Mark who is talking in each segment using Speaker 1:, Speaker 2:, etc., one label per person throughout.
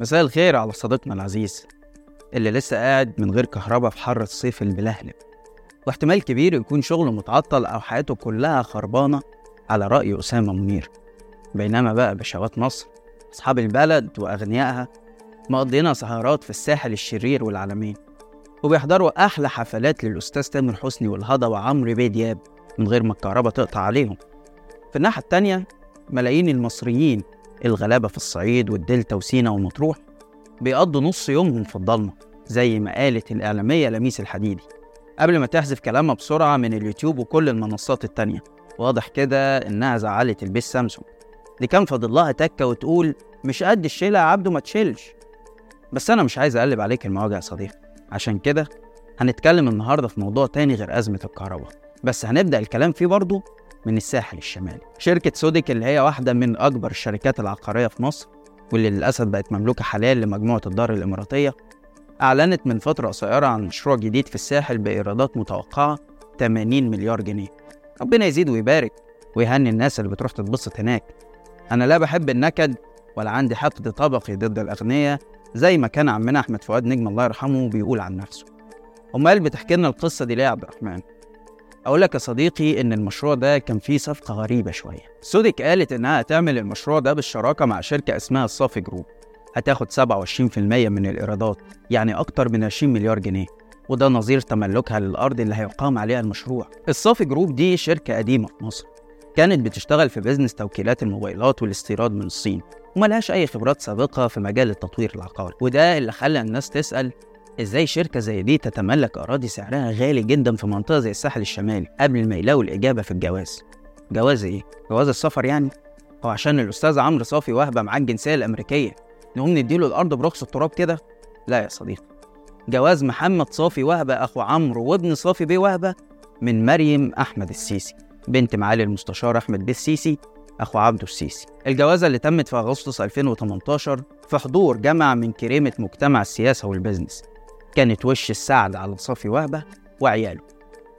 Speaker 1: مساء الخير على صديقنا العزيز اللي لسه قاعد من غير كهرباء في حر الصيف الملهلب. واحتمال كبير يكون شغله متعطل أو حياته كلها خربانة على رأي أسامة منير. بينما بقى بشوات مصر أصحاب البلد وأغنيائها مقضينا سهرات في الساحل الشرير والعالمين. وبيحضروا أحلى حفلات للأستاذ تامر حسني والهضا وعمرو بيه دياب من غير ما الكهرباء تقطع عليهم. في الناحية التانية ملايين المصريين الغلابة في الصعيد والدلتا وسينا ومطروح بيقضوا نص يومهم في الضلمة زي ما قالت الإعلامية لميس الحديدي قبل ما تحذف كلامها بسرعة من اليوتيوب وكل المنصات التانية. واضح كده إنها زعلت البيت سامسونج دي كان فاضل لها تكة وتقول مش قد الشيلة يا عبده ما تشيلش. بس أنا مش عايز أقلب عليك المواجهة يا صديقي عشان كده هنتكلم النهاردة في موضوع تاني غير أزمة الكهرباء. بس هنبدأ الكلام فيه برضه من الساحل الشمالي. شركة سوديك اللي هي واحدة من أكبر الشركات العقارية في مصر واللي للأسف بقت مملوكة حاليا لمجموعة الدار الإماراتية أعلنت من فترة قصيرة عن مشروع جديد في الساحل بإيرادات متوقعة 80 مليار جنيه. ربنا يزيد ويبارك ويهني الناس اللي بتروح تتبسط هناك. أنا لا بحب النكد ولا عندي حقد طبقي ضد الأغنياء زي ما كان عمنا أحمد فؤاد نجم الله يرحمه بيقول عن نفسه. أمال بتحكي لنا القصة دي ليه يا عبد الرحمن؟ أقول لك يا صديقي إن المشروع ده كان فيه صفقة غريبة شوية. سوديك قالت إنها هتعمل المشروع ده بالشراكة مع شركة اسمها الصافي group. هتاخد 27% من الإيرادات يعني أكتر من 20 مليار جنيه وده نظير تملكها للأرض اللي هيقام عليها المشروع. الصافي group دي شركة قديمة في مصر. كانت بتشتغل في business توكيلات الموبايلات والاستيراد من الصين وملهاش أي خبرات سابقة في مجال التطوير العقاري. وده اللي خلى الناس تسأل إزاي شركة زي دي تتملك أراضي سعرها غالي جدا في منطقة زي الساحل الشمالي قبل ما يلاقوا الإجابة في الجواز جواز إيه؟ جواز السفر يعني؟ هو عشان الأستاذ عمرو صافي وهبة معاه الجنسية الأمريكية نقوم نديله الأرض برخص التراب كده؟ لا يا صديقي جواز محمد صافي وهبة أخو عمرو وابن صافي بيه وهبة من مريم أحمد السيسي بنت معالي المستشار أحمد بيه السيسي أخو عبده السيسي الجوازة اللي تمت في أغسطس 2018 في حضور جمع من كريمة مجتمع السياسة والبزنس كانت وش السعد على صافي وهبة وعياله.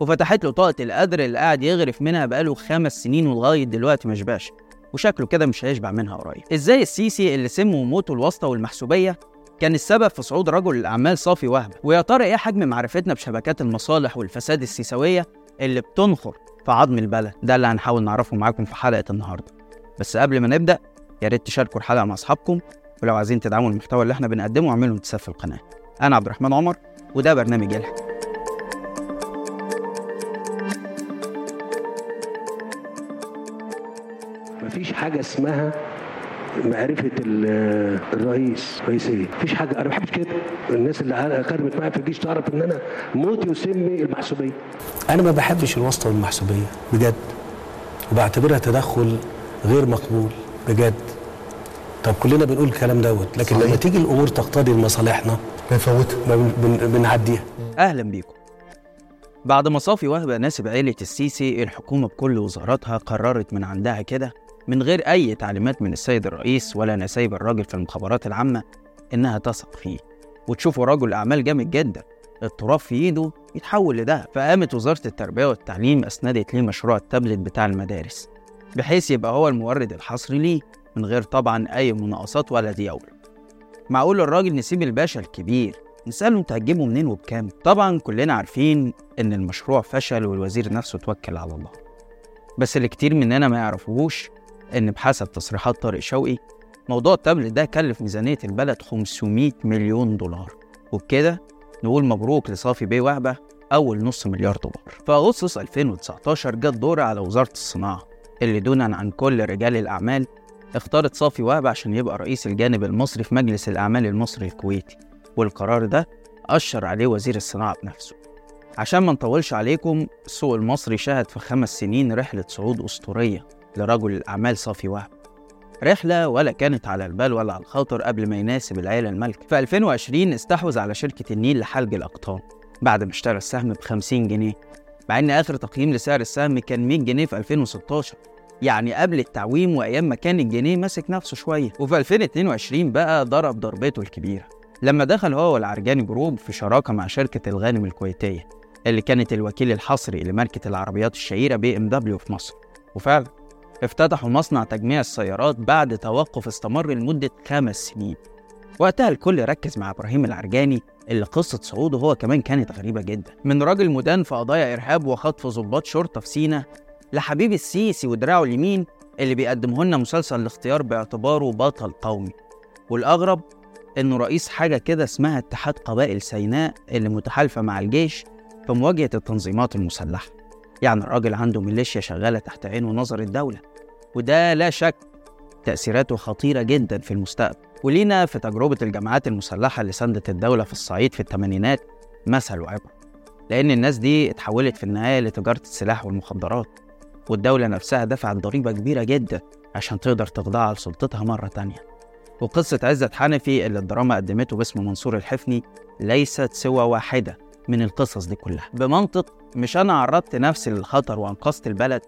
Speaker 1: وفتحت له طاقة القدر اللي قاعد يغرف منها بقاله خمس سنين ولغاية دلوقتي ما شبعش. وشكله كده مش هيشبع منها قريب. إزاي السيسي اللي سمه وموته الواسطة والمحسوبية كان السبب في صعود رجل الأعمال صافي وهبة؟ ويا ترى إيه حجم معرفتنا بشبكات المصالح والفساد السيسوية اللي بتنخر في عظم البلد؟ ده اللي هنحاول نعرفه معاكم في حلقة النهاردة. بس قبل ما نبدأ يا ريت تشاركوا الحلقة مع أصحابكم ولو عايزين تدعموا المحتوى اللي إحنا بنقدمه اعملوا انتساب في القناة. أنا عبد الرحمن عمر وده برنامج يلحق.
Speaker 2: مفيش حاجة اسمها معرفة ال- الرئيس رئيس إيه؟ مفيش حاجة. أنا ما بحبش كده. الناس اللي خدمت معايا في الجيش تعرف إن أنا موتي يسمي المحسوبية.
Speaker 3: أنا ما بحبش الواسطة والمحسوبية بجد. وبعتبرها تدخل غير مقبول بجد. طب كلنا بنقول الكلام دوت لكن
Speaker 4: صحيح.
Speaker 3: لما تيجي الأمور تقتضي لمصالحنا
Speaker 4: بنفوتها
Speaker 3: بنعديها.
Speaker 1: أهلا بيكم. بعد ما صافي وهبة ناسب عيلة السيسي الحكومة بكل وزاراتها قررت من عندها كده من غير أي تعليمات من السيد الرئيس ولا نسايب الراجل في المخابرات العامة إنها تثق فيه. وتشوفه رجل أعمال جامد جدا. التراب في إيده يتحول لدهب فقامت وزارة التربية والتعليم أسندت ليه مشروع التابلت بتاع المدارس بحيث يبقى هو المورد الحصري ليه من غير طبعا أي مناقصات ولا ديول معقول الراجل نسيب الباشا الكبير نسأله انت هتجيبه منين وبكام؟ طبعا كلنا عارفين إن المشروع فشل والوزير نفسه توكل على الله. بس اللي كتير مننا ما يعرفوهوش إن بحسب تصريحات طارق شوقي موضوع التابلت ده كلف ميزانية البلد 500 مليون دولار وبكده نقول مبروك لصافي بيه وهبة أول نص مليار دولار في أغسطس 2019 جت دور على وزارة الصناعة اللي دونا عن كل رجال الأعمال اختارت صافي وهبة عشان يبقى رئيس الجانب المصري في مجلس الأعمال المصري الكويتي. والقرار ده أشر عليه وزير الصناعة بنفسه. عشان ما نطولش عليكم السوق المصري شهد في خمس سنين رحلة صعود أسطورية لرجل الأعمال صافي وهب. رحلة ولا كانت على البال ولا على الخاطر قبل ما يناسب العيلة المالكة في 2020 استحوذ على شركة النيل لحلج الأقطان بعد ما اشترى السهم ب 50 جنيه مع إن آخر تقييم لسعر السهم كان 100 جنيه في 2016 يعني قبل التعويم وأيام ما كان الجنيه ماسك نفسه شوية. وفي 2022 بقى ضرب ضربته الكبيرة. لما دخل هو والعرجاني جروب في شراكة مع شركة الغانم الكويتية اللي كانت الوكيل الحصري لماركة العربيات الشهيرة BMW في مصر. وفعلا افتتحوا مصنع تجميع السيارات بعد توقف استمر لمدة خمس سنين. وقتها الكل ركز مع إبراهيم العرجاني اللي قصة صعوده هو كمان كانت غريبة جدا. من راجل مدان في قضايا إرهاب وخطف ضباط شرطة في سينا لحبيب السيسي ودراعه اليمين اللي بيقدمه لنا مسلسل الاختيار باعتباره بطل قومي. والأغرب إنه رئيس حاجة كده اسمها اتحاد قبائل سيناء اللي متحالفة مع الجيش في مواجهة التنظيمات المسلحة. يعني الراجل عنده ميليشيا شغالة تحت عين ونظر الدولة. وده لا شك تأثيراته خطيرة جدا في المستقبل. ولينا في تجربة الجماعات المسلحة اللي سندت الدولة في الصعيد في الثمانينات مثل وعبرة لأن الناس دي اتحولت في النهاية لتجارة السلاح والمخدرات. والدولة نفسها دفعت ضريبة كبيرة جدا عشان تقدر تخضع لسلطتها مرة تانية. وقصة عزت حنفي اللي الدراما قدمته باسم منصور الحفني ليست سوى واحدة من القصص دي كلها. بمنطق مش أنا عرضت نفسي للخطر وأنقذت البلد.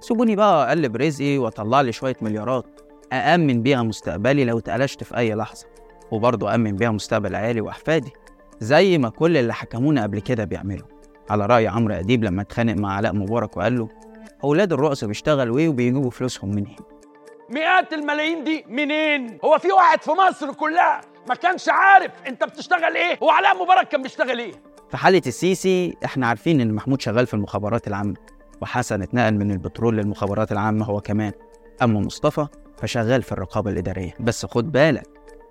Speaker 1: سيبوني بقى أقلب رزقي وأطلع لي شوية مليارات. أأمن بيها مستقبلي لو اتقلشت في أي لحظة. وبرضه أأمن بيها مستقبل عيالي وأحفادي. زي ما كل اللي حكمونا قبل كده بيعملوا. على رأي عمرو أديب لما اتخانق مع علاء مبارك وقال له أولاد الرؤساء بيشتغلوا إيه وبيجيبوا فلوسهم منين
Speaker 4: مئات الملايين دي منين؟ هو في واحد في مصر كلها ما كانش عارف أنت بتشتغل إيه؟ هو علاء مبارك كان بيشتغل إيه؟
Speaker 1: في حالة السيسي إحنا عارفين إن محمود شغال في المخابرات العامة وحسن اتنقل من البترول للمخابرات العامة هو كمان أما مصطفى فشغال في الرقابة الإدارية بس خد بالك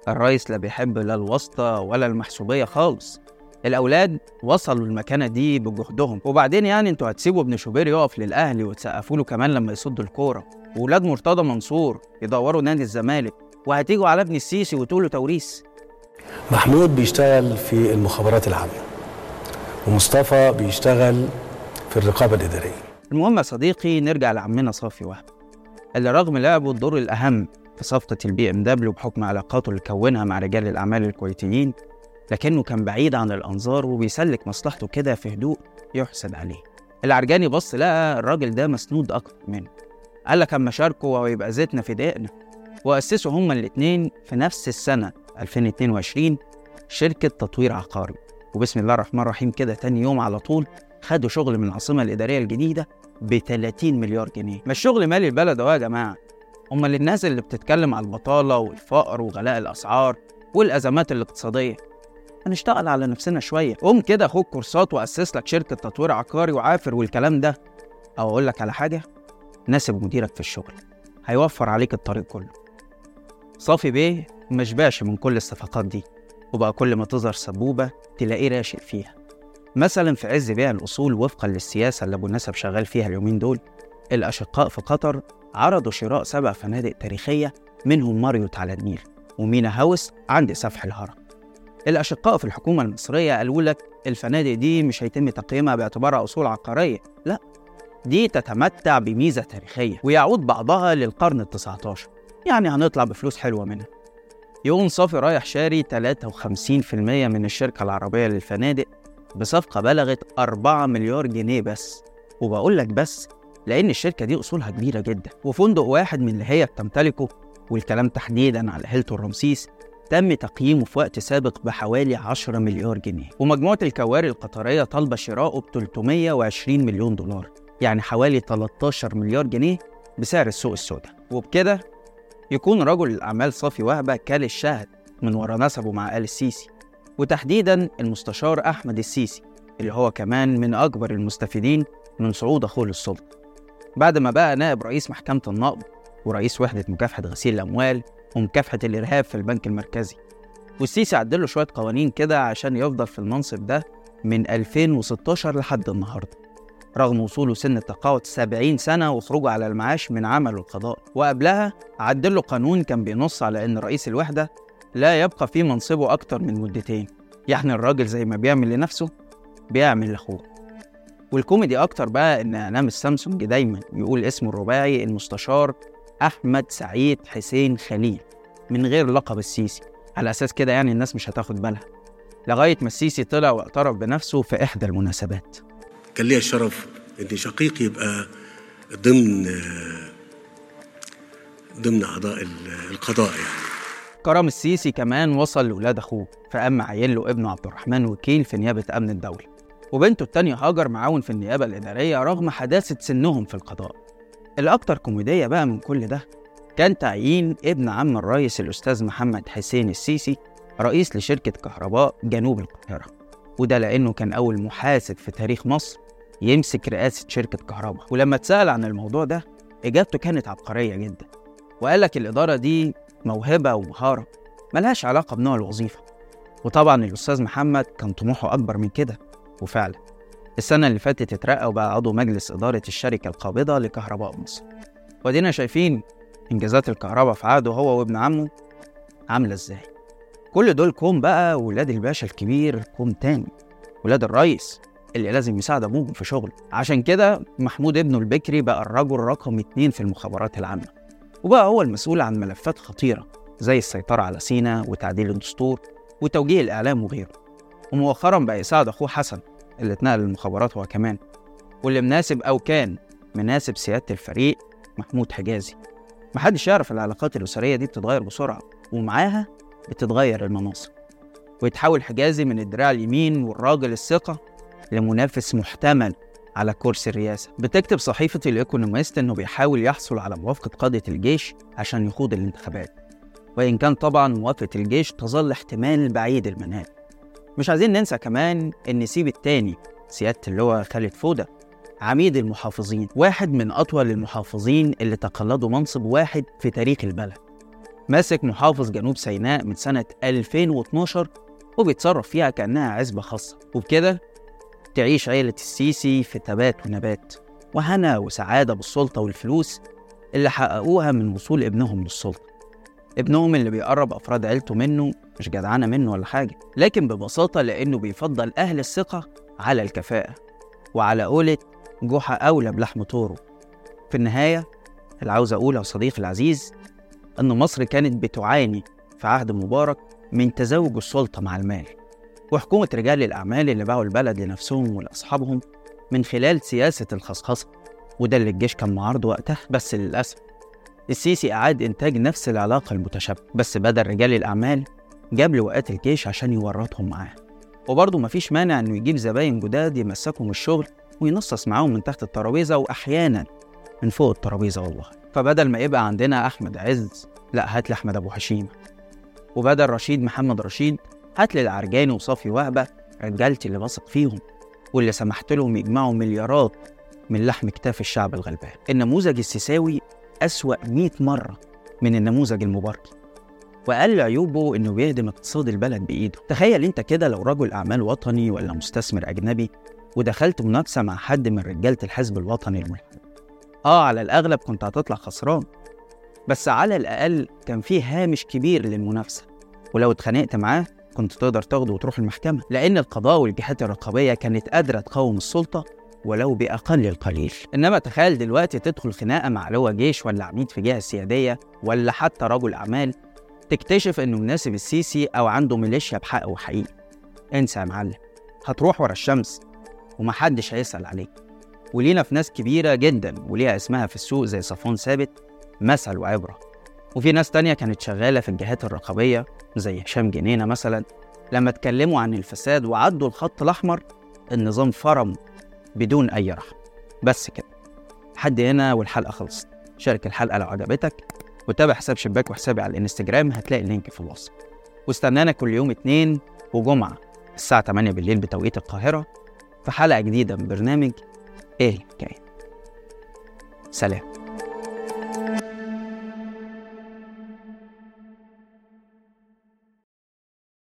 Speaker 1: الرئيس لا بيحب لا الواسطة ولا المحسوبية خالص الأولاد وصلوا المكانة دي بجهدهم. وبعدين يعني أنتوا هتسيبوا ابن شوبير يقف للأهلي وتسقفوا له كمان لما يصدوا الكورة. وولاد مرتضى منصور يدوروا نادي الزمالك وهتيجوا على ابن السيسي وتقولوا توريث.
Speaker 3: محمود بيشتغل في المخابرات العامة ومصطفى بيشتغل في الرقابة الإدارية.
Speaker 1: المهم يا صديقي نرجع لعمنا صافي وهب اللي رغم لعبه الدور الأهم في صفقة ال BMW بحكم علاقاته اللي كونها مع رجال الأعمال الكويتيين لكنه كان بعيد عن الأنظار وبيسلك مصلحته كده في هدوء يحسد عليه. العرجاني بص لقى الراجل ده مسنود أكتر منه. قال لك أما شاركوا ويبقى زيتنا في دقنا. وأسسوا هما الاتنين في نفس السنة 2022 شركة تطوير عقاري. وبسم الله الرحمن الرحيم كده تاني يوم على طول خدوا شغل من العاصمة الإدارية الجديدة ب 30 مليار جنيه. مش شغل مالي البلد أهو يا جماعة. أمال الناس اللي بتتكلم على البطالة والفقر وغلاء الأسعار والأزمات الاقتصادية. هنشتغل على نفسنا شوية. قوم كده خد كورسات وأسس لك شركة تطوير عقاري وعافر والكلام ده. أو أقول لك على حاجة ناسب مديرك في الشغل. هيوفر عليك الطريق كله. صافي بيه مشبعش من كل الصفقات دي. وبقى كل ما تظهر سبوبة تلاقيه راشق فيها. مثلا في عز بيع الأصول وفقا للسياسة اللي أبو النسب شغال فيها اليومين دول الأشقاء في قطر عرضوا شراء سبع فنادق تاريخية منهم ماريوت على النيل ومينا هاوس عند سفح الهرم. الأشقاء في الحكومة المصرية قالوا لك الفنادق دي مش هيتم تقييمها باعتبارها أصول عقارية. لا دي تتمتع بميزة تاريخية ويعود بعضها للقرن التسعة عشر يعني هنطلع بفلوس حلوة منها. يقوم صافي رايح شاري 53% من الشركة العربية للفنادق بصفقة بلغت 4 مليار جنيه بس. وبقول لك بس لأن الشركة دي أصولها كبيرة جدا. وفندق واحد من اللي هي بتمتلكه والكلام تحديدا على هيلتون رمسيس تم تقييمه في وقت سابق بحوالي 10 مليار جنيه ومجموعة الكواري القطرية طالبة شراؤه ب 320 مليون دولار يعني حوالي 13 مليار جنيه بسعر السوق السوداء. وبكده يكون رجل الأعمال صافي وهبة كال الشهد من ورا نسبه مع آل السيسي وتحديدا المستشار أحمد السيسي اللي هو كمان من أكبر المستفيدين من صعود أخوه للسلطة. بعد ما بقى نائب رئيس محكمة النقض ورئيس وحدة مكافحة غسيل الأموال ومكافحة الإرهاب في البنك المركزي. والسيسي عدله شوية قوانين كده عشان يفضل في المنصب ده من 2016 لحد النهارده رغم وصوله سن التقاعد 70 سنة وخروجه على المعاش من عمله القضاء. وقبلها عدل له قانون كان بينص على إن رئيس الوحدة لا يبقى في منصبه أكتر من مدتين. يعني الراجل زي ما بيعمل لنفسه بيعمل لأخوه. والكوميدي أكتر بقى إن إعلام السامسونج دايما يقول اسمه الرباعي المستشار أحمد سعيد حسين خليل من غير لقب السيسي. على أساس كده يعني الناس مش هتاخد بالها. لغاية ما السيسي طلع واعترف بنفسه في إحدى المناسبات.
Speaker 2: كان ليا الشرف إن شقيقي يبقى ضمن ضمن أعضاء القضاء يعني.
Speaker 1: كرم السيسي كمان وصل لولاد أخوه فقام عين له ابنه عبد الرحمن وكيل في نيابة أمن الدولة. وبنته التانية هاجر معاون في النيابة الإدارية رغم حداثة سنهم في القضاء. الأكتر كوميدية بقى من كل ده كان تعيين ابن عم الرئيس الأستاذ محمد حسين السيسي رئيس لشركة كهرباء جنوب القاهرة. وده لأنه كان أول محاسب في تاريخ مصر يمسك رئاسة شركة كهرباء. ولما اتسأل عن الموضوع ده إجابته كانت عبقرية جدا. وقال لك الإدارة دي موهبة ومهارة ملهاش علاقة بنوع الوظيفة. وطبعا الأستاذ محمد كان طموحه أكبر من كده. وفعلا السنة اللي فاتت اترقى وبقى عضو مجلس إدارة الشركة القابضة لكهرباء مصر. ودينا شايفين إنجازات الكهرباء في عهده هو وابن عمه عاملة إزاي. كل دول كوم بقى ولاد الباشا الكبير كوم تاني. ولاد الرئيس اللي لازم يساعد أبوهم في شغله عشان كده محمود ابنه البكري بقى الرجل رقم اتنين في المخابرات العامة. وبقى هو المسؤول عن ملفات خطيرة زي السيطرة على سينا وتعديل الدستور وتوجيه الإعلام وغيره. ومؤخرا بقى يساعد أخوه حسن اللي اتنقل للمخابرات هو كمان. واللي مناسب أو كان مناسب سيادة الفريق محمود حجازي. محدش يعرف العلاقات الأسرية دي بتتغير بسرعة ومعاها بتتغير المناصب. ويتحول حجازي من الدراع اليمين والراجل الثقة لمنافس محتمل على كرسي الرئاسة. بتكتب صحيفة الإيكونوميست إنه بيحاول يحصل على موافقة قادة الجيش عشان يخوض الانتخابات. وإن كان طبعا موافقة الجيش تظل احتمال بعيد المنال مش عايزين ننسى كمان إن سيب التاني سيادة اللواء خالد فودة عميد المحافظين واحد من أطول المحافظين اللي تقلدوا منصب واحد في تاريخ البلد. ماسك محافظ جنوب سيناء من سنة 2012 وبيتصرف فيها كأنها عزبة خاصة. وبكده تعيش عيلة السيسي في تبات ونبات وهنا وسعادة بالسلطة والفلوس اللي حققوها من وصول ابنهم للسلطة. ابنهم اللي بيقرب أفراد عيلته منه مش جدعانة منه ولا حاجة لكن ببساطة لأنه بيفضل أهل الثقة على الكفاءة وعلى قولة جحا أولى بلحم طوره في النهاية اللي عاوز أقوله يا صديقي العزيز أن مصر كانت بتعاني في عهد مبارك من تزاوج السلطة مع المال وحكومة رجال الأعمال اللي باعوا البلد لنفسهم ولأصحابهم من خلال سياسة الخصخصة وده اللي الجيش كان معارضه وقتها بس للأسف السيسي أعاد إنتاج نفس العلاقة المتشابهة بس بدل رجال الأعمال جاب لواءات الجيش عشان يورطهم معاه. وبرضه مفيش مانع إنه يجيب زباين جداد يمسكهم الشغل وينصص معاهم من تحت الترابيزة وأحيانا من فوق الترابيزة والله. فبدل ما يبقى عندنا أحمد عز لأ هات لي أحمد أبو هشيمة. وبدل رشيد محمد رشيد هات لي العرجاني وصافي وهبة رجالتي اللي بثق فيهم واللي سمحت لهم يجمعوا مليارات من لحم كتاف الشعب الغلبان. النموذج السيساوي أسوأ 100 مرة من النموذج المباركي وأقل عيوبه إنه بيهدم اقتصاد البلد بإيده. تخيل أنت كده لو رجل أعمال وطني ولا مستثمر أجنبي ودخلت منافسة مع حد من رجالة الحزب الوطني الملحد آه على الأغلب كنت هتطلع خسران بس على الأقل كان فيه هامش كبير للمنافسة. ولو اتخانقت معاه كنت تقدر تاخده وتروح المحكمة لأن القضاء والجهات الرقابية كانت قادرة تقاوم السلطة ولو بأقل القليل. إنما تخيل دلوقتي تدخل خناقة مع لواء جيش ولا عميد في جهة سيادية ولا حتى رجل أعمال تكتشف إنه مناسب السيسي أو عنده ميليشيا بحق وحقيقي. انسى يا معلم. هتروح ورا الشمس ومحدش هيسأل عليك. ولينا في ناس كبيرة جدا وليها اسمها في السوق زي صفوان ثابت مثل وعبرة. وفي ناس تانية كانت شغالة في الجهات الرقابية زي هشام جنينة مثلا. لما اتكلموا عن الفساد وعدوا الخط الأحمر النظام فرم بدون أي رحمة بس كده. لحد هنا والحلقة خلصت. شارك الحلقة لو عجبتك. وتابع حساب شباك وحسابي على الانستجرام هتلاقي اللينك في الوصف. واستنانا كل يوم اتنين وجمعة الساعة 8 بالليل بتوقيت القاهرة في حلقة جديدة من برنامج إيه الحكاية سلام.